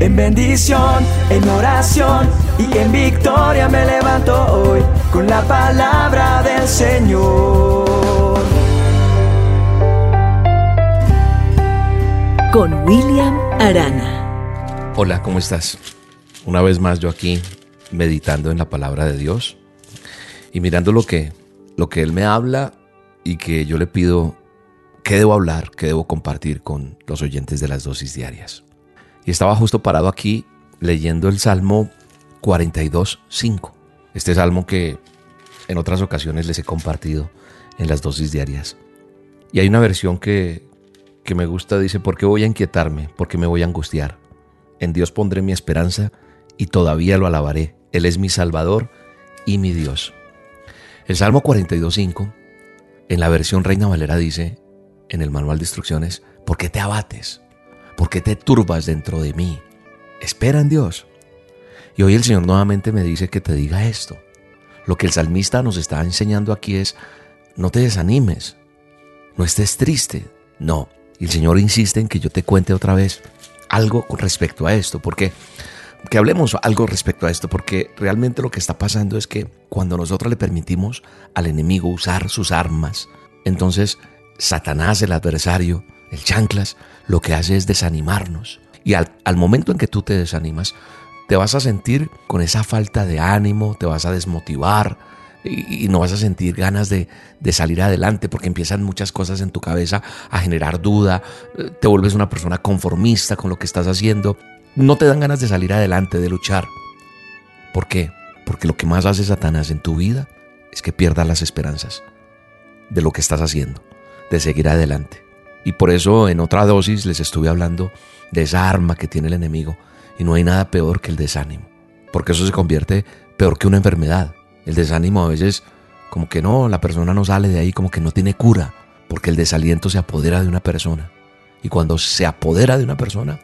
En bendición, en oración y en victoria me levanto hoy con la palabra del Señor. Con William Arana. Hola, ¿cómo estás? Una vez más yo aquí meditando en la palabra de Dios y mirando lo que, lo que Él me habla y que yo le pido qué debo hablar, qué debo compartir con los oyentes de las dosis diarias. Y estaba justo parado aquí leyendo el Salmo 42, 5. Este salmo que en otras ocasiones les he compartido en las dosis diarias. Y hay una versión que, que me gusta, dice, ¿por qué voy a inquietarme? ¿Por qué me voy a angustiar? En Dios pondré mi esperanza y todavía lo alabaré. Él es mi Salvador y mi Dios. El Salmo 42.5, en la versión Reina Valera dice, en el manual de instrucciones, ¿por qué te abates? ¿Por qué te turbas dentro de mí? Espera en Dios. Y hoy el Señor nuevamente me dice que te diga esto. Lo que el salmista nos está enseñando aquí es, no te desanimes, no estés triste, no. Y el Señor insiste en que yo te cuente otra vez algo con respecto a esto, porque que hablemos algo respecto a esto, porque realmente lo que está pasando es que cuando nosotros le permitimos al enemigo usar sus armas, entonces Satanás, el adversario, el chanclas, lo que hace es desanimarnos. Y al, momento en que tú te desanimas, te vas a sentir con esa falta de ánimo, te vas a desmotivar y, no vas a sentir ganas de, de, salir adelante porque empiezan muchas cosas en tu cabeza a generar duda, eh, te vuelves una persona conformista con lo que estás haciendo, no te dan ganas de salir adelante, de luchar. ¿Por qué? Porque lo que más hace Satanás en tu vida es que pierdas las esperanzas de lo que estás haciendo, de seguir adelante. Y por eso en otra dosis les estuve hablando de esa arma que tiene el enemigo. Y no hay nada peor que el desánimo. Porque eso se convierte peor que una enfermedad. El desánimo a veces como que no, la persona no sale de ahí, como que no tiene cura. Porque el desaliento se apodera de una persona. Y cuando se apodera de una persona,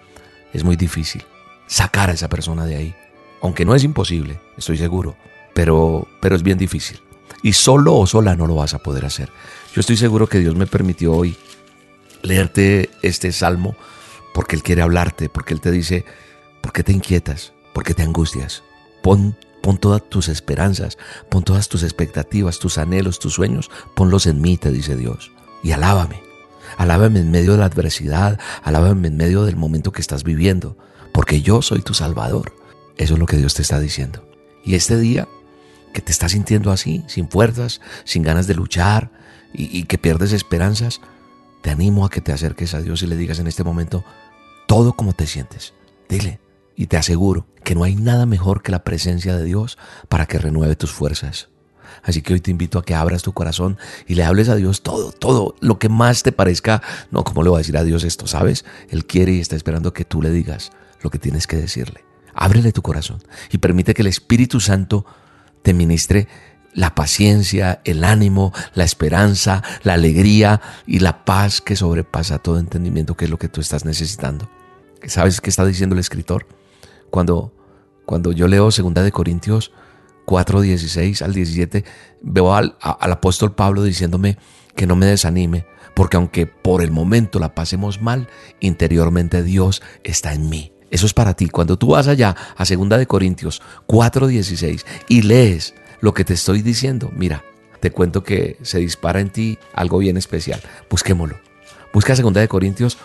es muy difícil sacar a esa persona de ahí. Aunque no es imposible, estoy seguro. Pero, pero es bien difícil. Y solo o sola no lo vas a poder hacer. Yo estoy seguro que Dios me permitió hoy leerte este salmo porque Él quiere hablarte, porque Él te dice, ¿por qué te inquietas? ¿Por qué te angustias? Pon, pon todas tus esperanzas, pon todas tus expectativas, tus anhelos, tus sueños, ponlos en mí, te dice Dios. Y alábame. Alábame en medio de la adversidad, alábame en medio del momento que estás viviendo, porque yo soy tu Salvador. Eso es lo que Dios te está diciendo. Y este día que te estás sintiendo así, sin fuerzas, sin ganas de luchar y, y que pierdes esperanzas, te animo a que te acerques a Dios y le digas en este momento todo como te sientes. Dile, y te aseguro que no hay nada mejor que la presencia de Dios para que renueve tus fuerzas. Así que hoy te invito a que abras tu corazón y le hables a Dios todo, todo, lo que más te parezca. No, ¿cómo le voy a decir a Dios esto? ¿Sabes? Él quiere y está esperando que tú le digas lo que tienes que decirle. Ábrele tu corazón y permite que el Espíritu Santo te ministre la paciencia, el ánimo, la esperanza, la alegría y la paz que sobrepasa todo entendimiento, que es lo que tú estás necesitando. ¿Sabes qué está diciendo el escritor? Cuando, cuando yo leo 2 de Corintios 4, 16 al 17, veo al, al apóstol Pablo diciéndome que no me desanime, porque aunque por el momento la pasemos mal, interiormente Dios está en mí. Eso es para ti. Cuando tú vas allá a 2 de Corintios 4:16 y lees lo que te estoy diciendo, mira, te cuento que se dispara en ti algo bien especial. Busquémoslo. Busca 2 de Corintios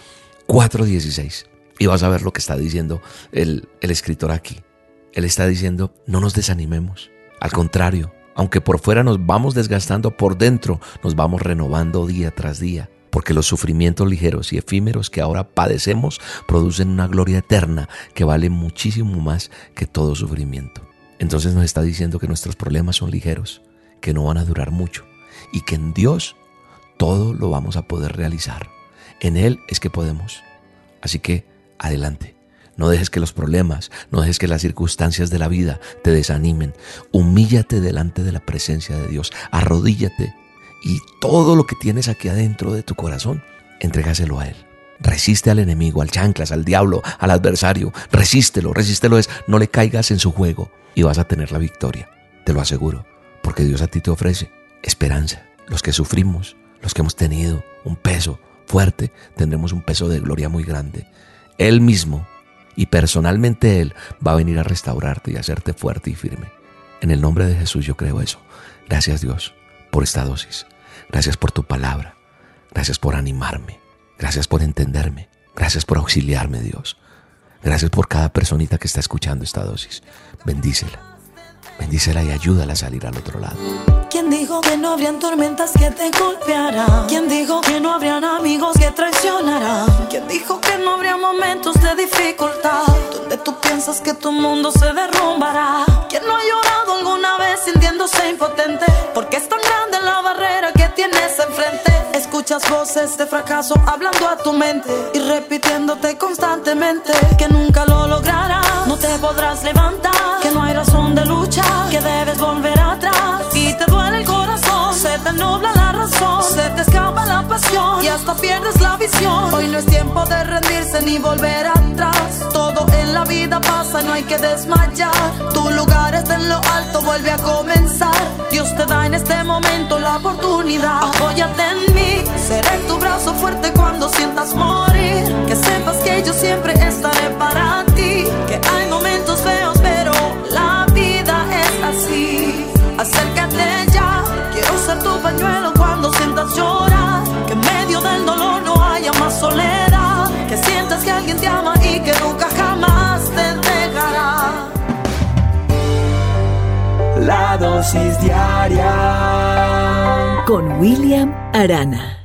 4:16 y vas a ver lo que está diciendo el, el escritor aquí. Él está diciendo, no nos desanimemos. Al contrario, aunque por fuera nos vamos desgastando, por dentro nos vamos renovando día tras día. Porque los sufrimientos ligeros y efímeros que ahora padecemos producen una gloria eterna que vale muchísimo más que todo sufrimiento. Entonces nos está diciendo que nuestros problemas son ligeros, que no van a durar mucho y que en Dios todo lo vamos a poder realizar. En Él es que podemos. Así que adelante. No dejes que los problemas, no dejes que las circunstancias de la vida te desanimen. Humíllate delante de la presencia de Dios. Arrodíllate y todo lo que tienes aquí adentro de tu corazón, entrégaselo a Él. Resiste al enemigo, al chanclas, al diablo, al adversario. Resístelo, resístelo es, no le caigas en su juego y vas a tener la victoria. Te lo aseguro, porque Dios a ti te ofrece esperanza. Los que sufrimos, los que hemos tenido un peso fuerte, tendremos un peso de gloria muy grande. Él mismo y personalmente Él va a venir a restaurarte y a hacerte fuerte y firme. En el nombre de Jesús yo creo eso. Gracias Dios por esta dosis. Gracias por tu palabra. Gracias por animarme. Gracias por entenderme. Gracias por auxiliarme Dios. Gracias por cada personita que está escuchando esta dosis. Bendícela. Bendícela y ayúdala a salir al otro lado. ¿Quién dijo que no habrían tormentas que te golpearán? ¿Quién dijo que no habrían amigos que traicionarán? ¿Quién dijo que no habría momentos de dificultad? Donde tú piensas que tu mundo se derrumbará. ¿Quién no ha llorado alguna vez sintiéndose impotente? Porque es tan Escuchas voces de fracaso hablando a tu mente y repitiéndote constantemente que nunca lo lograrás. No te podrás levantar, que no hay razón de lucha, que debes volver atrás y te duele el corazón, se te nubla la razón, se te escapa la pasión y hasta pierdes la visión. Hoy no es tiempo de rendirse ni volver atrás. Todo en la vida pasa, no hay que desmayar. Tu lugar lo alto, vuelve a comenzar. Dios te da en este momento la oportunidad. Apóyate en mí, seré tu brazo fuerte cuando sientas morir. Que sepas que yo siempre estaré para ti. Con William Arana.